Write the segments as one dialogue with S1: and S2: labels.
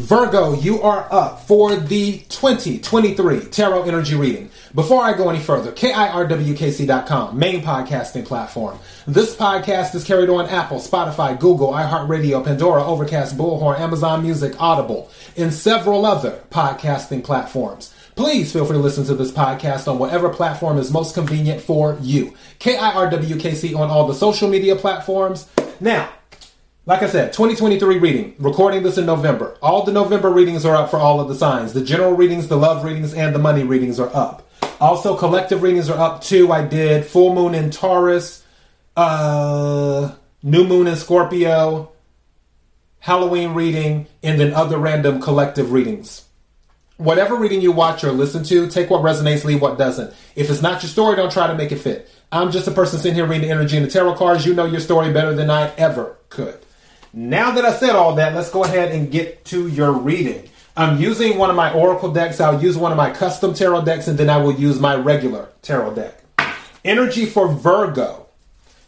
S1: Virgo, you are up for the 2023 Tarot Energy Reading. Before I go any further, KIRWKC.com, main podcasting platform. This podcast is carried on Apple, Spotify, Google, iHeartRadio, Pandora, Overcast, Bullhorn, Amazon Music, Audible, and several other podcasting platforms. Please feel free to listen to this podcast on whatever platform is most convenient for you. KIRWKC on all the social media platforms. Now, like I said, 2023 reading, recording this in November. All the November readings are up for all of the signs. The general readings, the love readings, and the money readings are up. Also, collective readings are up too. I did full moon in Taurus, uh, new moon in Scorpio, Halloween reading, and then other random collective readings. Whatever reading you watch or listen to, take what resonates, leave what doesn't. If it's not your story, don't try to make it fit. I'm just a person sitting here reading energy and the tarot cards. You know your story better than I ever could. Now that I said all that, let's go ahead and get to your reading. I'm using one of my Oracle decks. I'll use one of my custom tarot decks, and then I will use my regular tarot deck. Energy for Virgo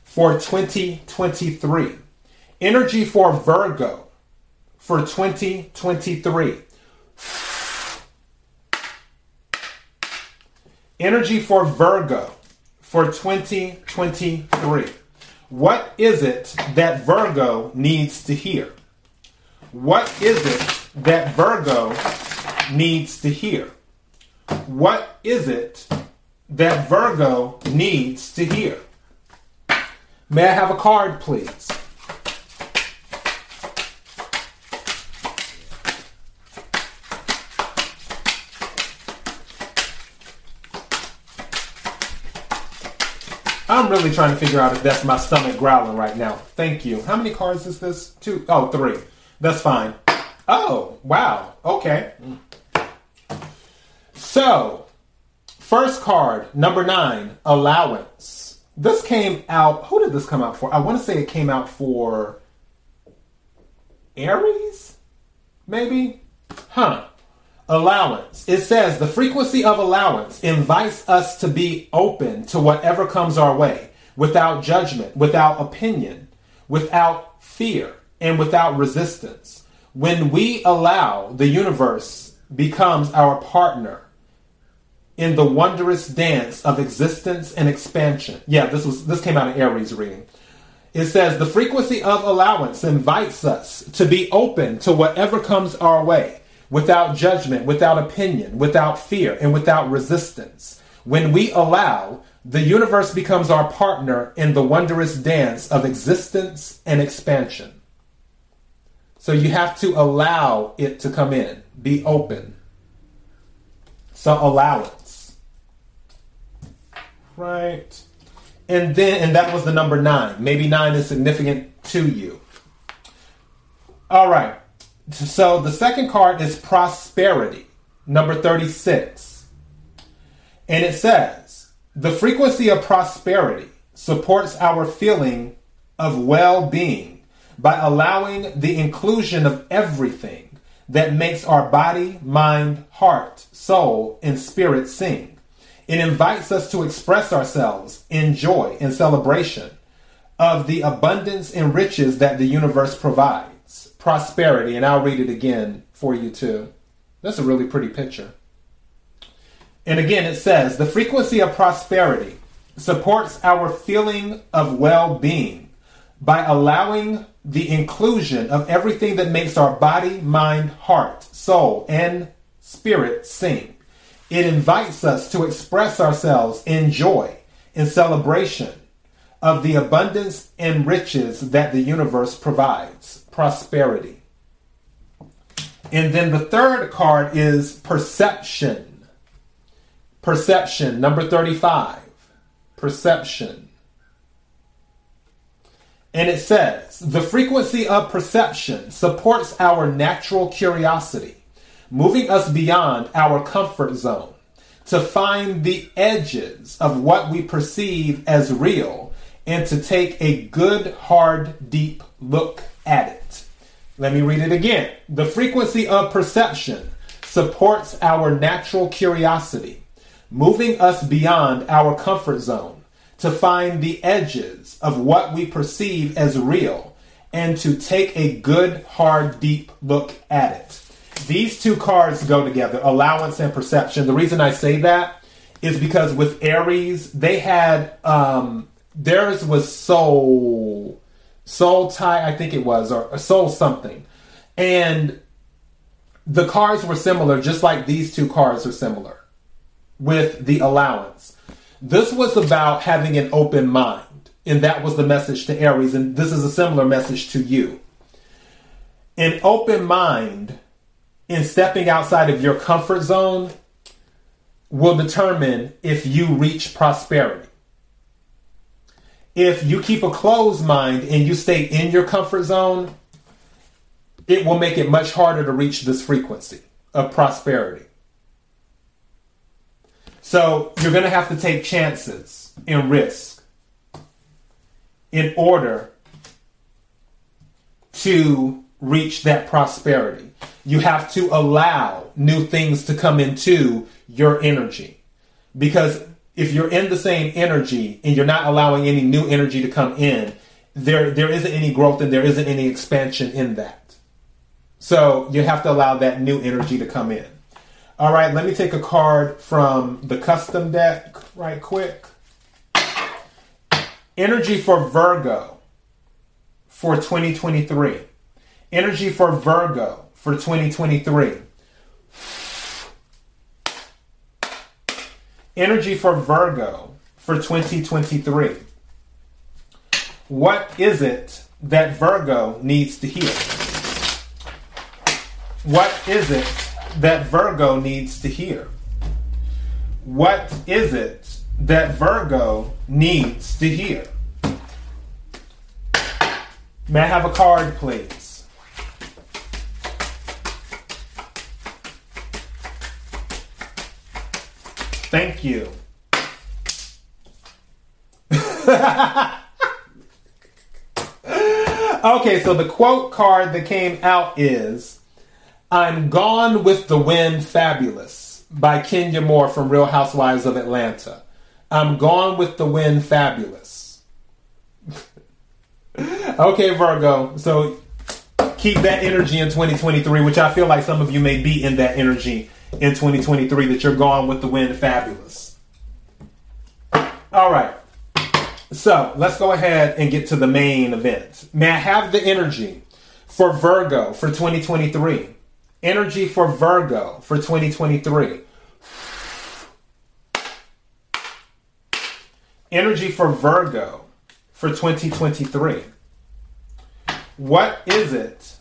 S1: for 2023. Energy for Virgo for 2023. Energy for Virgo for 2023. What is it that Virgo needs to hear? What is it that Virgo needs to hear? What is it that Virgo needs to hear? May I have a card, please? Really trying to figure out if that's my stomach growling right now. Thank you. How many cards is this? Two. Oh, three. That's fine. Oh, wow. Okay. So, first card, number nine, allowance. This came out. Who did this come out for? I want to say it came out for Aries? Maybe? Huh allowance. It says the frequency of allowance invites us to be open to whatever comes our way without judgment, without opinion, without fear, and without resistance. When we allow the universe becomes our partner in the wondrous dance of existence and expansion. Yeah, this was this came out of Aries reading. It says the frequency of allowance invites us to be open to whatever comes our way without judgment, without opinion, without fear, and without resistance. When we allow, the universe becomes our partner in the wondrous dance of existence and expansion. So you have to allow it to come in, be open. So allowance. Right. And then, and that was the number nine. Maybe nine is significant to you. All right. So the second card is prosperity, number 36. And it says, the frequency of prosperity supports our feeling of well being by allowing the inclusion of everything that makes our body, mind, heart, soul, and spirit sing. It invites us to express ourselves in joy and celebration of the abundance and riches that the universe provides prosperity, and I'll read it again for you too. That's a really pretty picture. And again, it says the frequency of prosperity supports our feeling of well being by allowing the inclusion of everything that makes our body, mind, heart, soul, and spirit sing. It invites us to express ourselves in joy, in celebration of the abundance and riches that the universe provides prosperity. And then the third card is perception. Perception, number 35. Perception. And it says the frequency of perception supports our natural curiosity, moving us beyond our comfort zone to find the edges of what we perceive as real and to take a good, hard, deep look at it. Let me read it again. The frequency of perception supports our natural curiosity, moving us beyond our comfort zone to find the edges of what we perceive as real and to take a good, hard, deep look at it. these two cards go together allowance and perception. The reason I say that is because with Aries, they had um, theirs was soul, soul tie, I think it was, or soul something. And the cards were similar, just like these two cards are similar with the allowance. This was about having an open mind, and that was the message to Aries, and this is a similar message to you. An open mind in stepping outside of your comfort zone will determine if you reach prosperity. If you keep a closed mind and you stay in your comfort zone, it will make it much harder to reach this frequency of prosperity. So you're going to have to take chances and risk in order to reach that prosperity. You have to allow new things to come into your energy. Because if you're in the same energy and you're not allowing any new energy to come in, there there isn't any growth and there isn't any expansion in that. So you have to allow that new energy to come in. All right, let me take a card from the custom deck right quick. Energy for Virgo for 2023. Energy for Virgo for 2023. Energy for Virgo for 2023. What is it that Virgo needs to hear? What is it that Virgo needs to hear? What is it that Virgo needs to hear? May I have a card, please? Thank you. okay, so the quote card that came out is I'm Gone with the Wind Fabulous by Kenya Moore from Real Housewives of Atlanta. I'm Gone with the Wind Fabulous. okay, Virgo. So keep that energy in 2023, which I feel like some of you may be in that energy in 2023 that you're gone with the wind fabulous. All right. So let's go ahead and get to the main event. May I have the energy for Virgo for 2023? Energy for Virgo for 2023. Energy for Virgo for 2023. What is it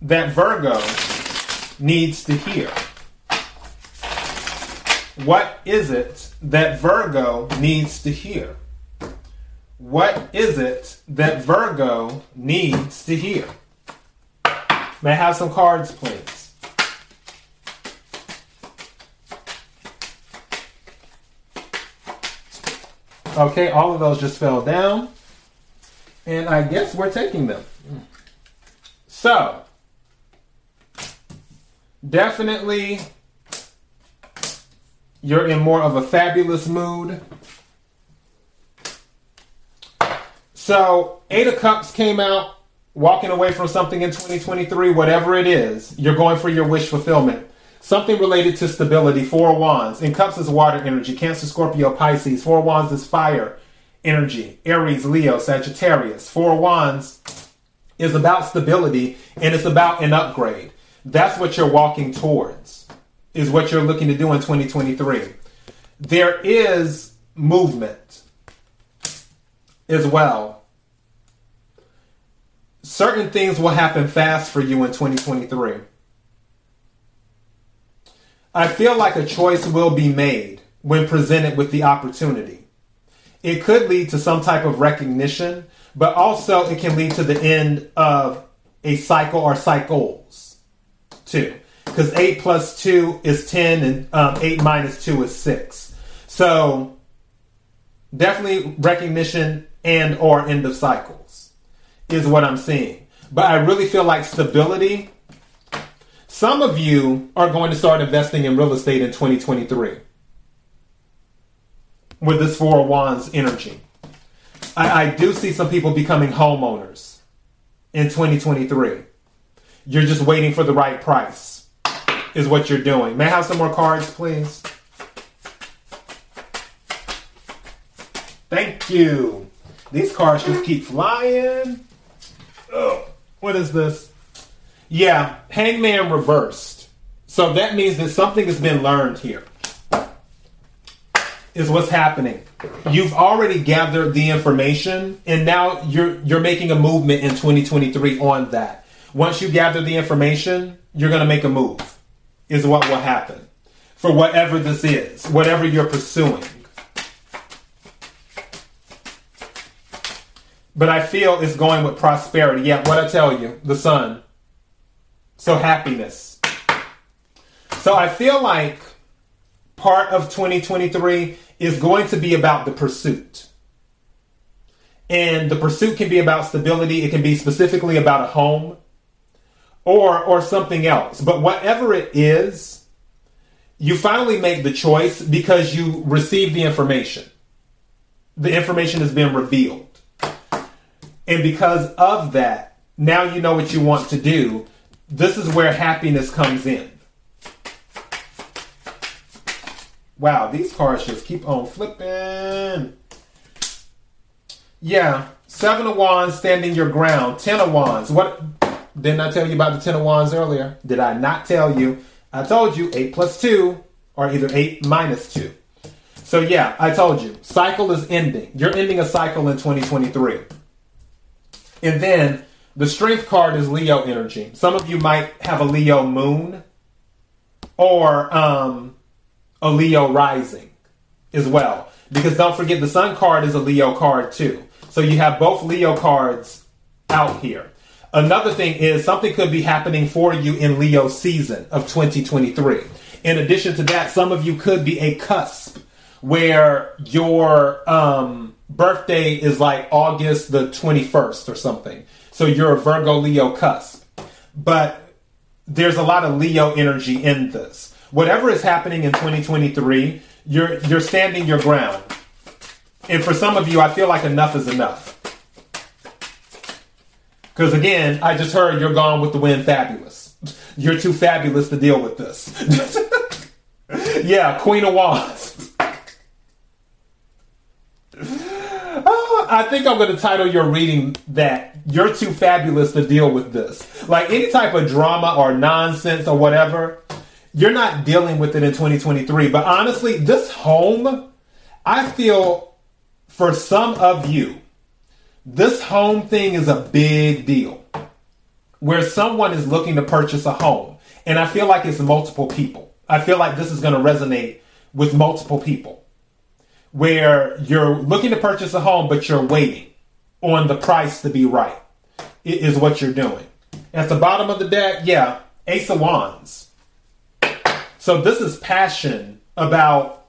S1: that Virgo needs to hear? What is it that Virgo needs to hear? What is it that Virgo needs to hear? May I have some cards, please? Okay, all of those just fell down. And I guess we're taking them. So, definitely you're in more of a fabulous mood. So, Eight of Cups came out, walking away from something in 2023, whatever it is, you're going for your wish fulfillment. Something related to stability, four wands. In cups is water energy. Cancer, Scorpio, Pisces. Four wands is fire energy. Aries, Leo, Sagittarius. Four wands is about stability and it's about an upgrade. That's what you're walking towards, is what you're looking to do in 2023. There is movement as well. Certain things will happen fast for you in 2023. I feel like a choice will be made when presented with the opportunity. It could lead to some type of recognition, but also it can lead to the end of a cycle or cycles too. Because 8 plus 2 is 10 and um, 8 minus 2 is 6. So definitely recognition and or end of cycles is what I'm seeing. But I really feel like stability some of you are going to start investing in real estate in 2023 with this Four of Wands energy. I, I do see some people becoming homeowners in 2023. You're just waiting for the right price. Is what you're doing. May I have some more cards, please? Thank you. These cards just keep flying. Oh, what is this? Yeah, Hangman reversed. So that means that something has been learned here. Is what's happening. You've already gathered the information and now you're you're making a movement in 2023 on that. Once you gather the information, you're going to make a move. Is what will happen. For whatever this is, whatever you're pursuing. But I feel it's going with prosperity. Yeah, what I tell you, the sun. So happiness. So I feel like part of 2023 is going to be about the pursuit. And the pursuit can be about stability, it can be specifically about a home or or something else. But whatever it is, you finally make the choice because you receive the information. The information has been revealed. And because of that, now you know what you want to do. This is where happiness comes in. Wow, these cards just keep on flipping. Yeah, seven of wands standing your ground. Ten of wands. What didn't I tell you about the ten of wands earlier? Did I not tell you? I told you eight plus two, or either eight minus two. So yeah, I told you. Cycle is ending. You're ending a cycle in 2023. And then the strength card is Leo energy. Some of you might have a Leo moon or um, a Leo rising as well. Because don't forget, the sun card is a Leo card too. So you have both Leo cards out here. Another thing is something could be happening for you in Leo season of 2023. In addition to that, some of you could be a cusp where your um, birthday is like August the 21st or something. So you're a Virgo Leo cusp. But there's a lot of Leo energy in this. Whatever is happening in 2023, you're you're standing your ground. And for some of you, I feel like enough is enough. Because again, I just heard you're gone with the wind fabulous. You're too fabulous to deal with this. yeah, Queen of Wands. Ah, I think I'm going to title your reading that you're too fabulous to deal with this. Like any type of drama or nonsense or whatever, you're not dealing with it in 2023. But honestly, this home, I feel for some of you, this home thing is a big deal. Where someone is looking to purchase a home. And I feel like it's multiple people. I feel like this is going to resonate with multiple people where you're looking to purchase a home, but you're waiting on the price to be right, is what you're doing. At the bottom of the deck, yeah, Ace of Wands. So this is passion about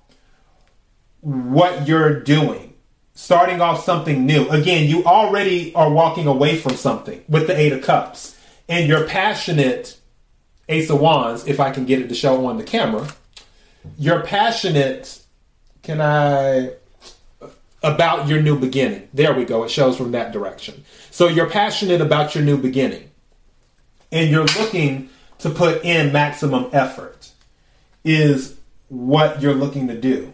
S1: what you're doing, starting off something new. Again, you already are walking away from something with the Eight of Cups, and you're passionate. Ace of Wands, if I can get it to show on the camera, you're passionate can I about your new beginning? There we go. It shows from that direction. So you're passionate about your new beginning and you're looking to put in maximum effort is what you're looking to do.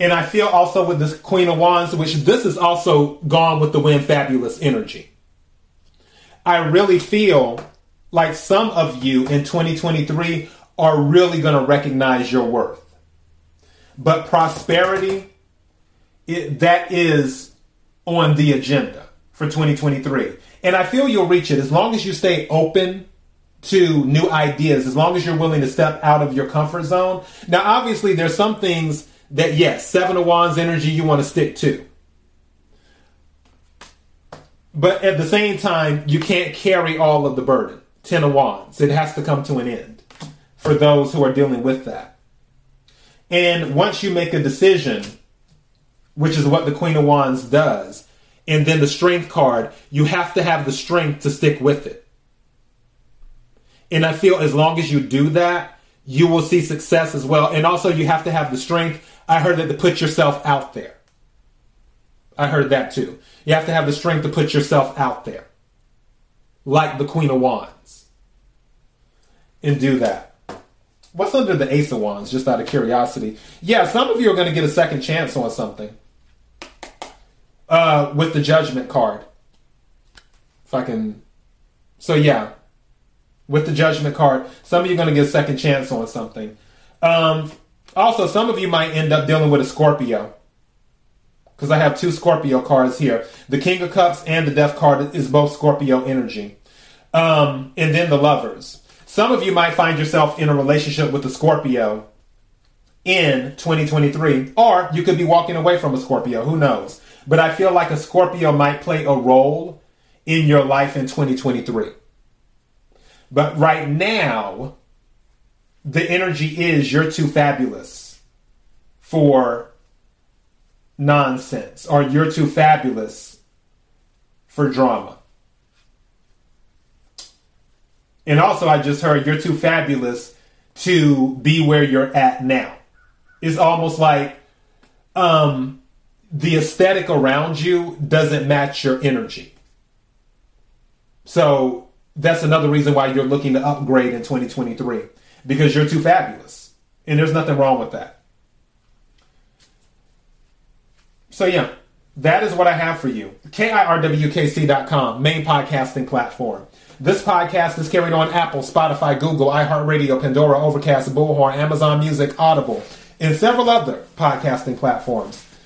S1: And I feel also with this Queen of Wands, which this is also gone with the wind fabulous energy. I really feel like some of you in 2023 are really going to recognize your worth. But prosperity, it, that is on the agenda for 2023. And I feel you'll reach it as long as you stay open to new ideas, as long as you're willing to step out of your comfort zone. Now, obviously, there's some things that, yes, Seven of Wands energy you want to stick to. But at the same time, you can't carry all of the burden. Ten of Wands. It has to come to an end for those who are dealing with that. And once you make a decision, which is what the Queen of Wands does, and then the strength card, you have to have the strength to stick with it. And I feel as long as you do that, you will see success as well. And also, you have to have the strength. I heard that to put yourself out there. I heard that too. You have to have the strength to put yourself out there, like the Queen of Wands, and do that. What's under the Ace of Wands, just out of curiosity? Yeah, some of you are going to get a second chance on something. Uh, with the Judgment card. If I can. So, yeah. With the Judgment card, some of you are going to get a second chance on something. Um, also, some of you might end up dealing with a Scorpio. Because I have two Scorpio cards here. The King of Cups and the Death card is both Scorpio energy. Um, and then the Lovers. Some of you might find yourself in a relationship with a Scorpio in 2023, or you could be walking away from a Scorpio. Who knows? But I feel like a Scorpio might play a role in your life in 2023. But right now, the energy is you're too fabulous for nonsense, or you're too fabulous for drama. And also, I just heard you're too fabulous to be where you're at now. It's almost like um, the aesthetic around you doesn't match your energy. So that's another reason why you're looking to upgrade in 2023 because you're too fabulous. And there's nothing wrong with that. So, yeah, that is what I have for you. KIRWKC.com, main podcasting platform. This podcast is carried on Apple, Spotify, Google, iHeartRadio, Pandora, Overcast, Bullhorn, Amazon Music, Audible, and several other podcasting platforms.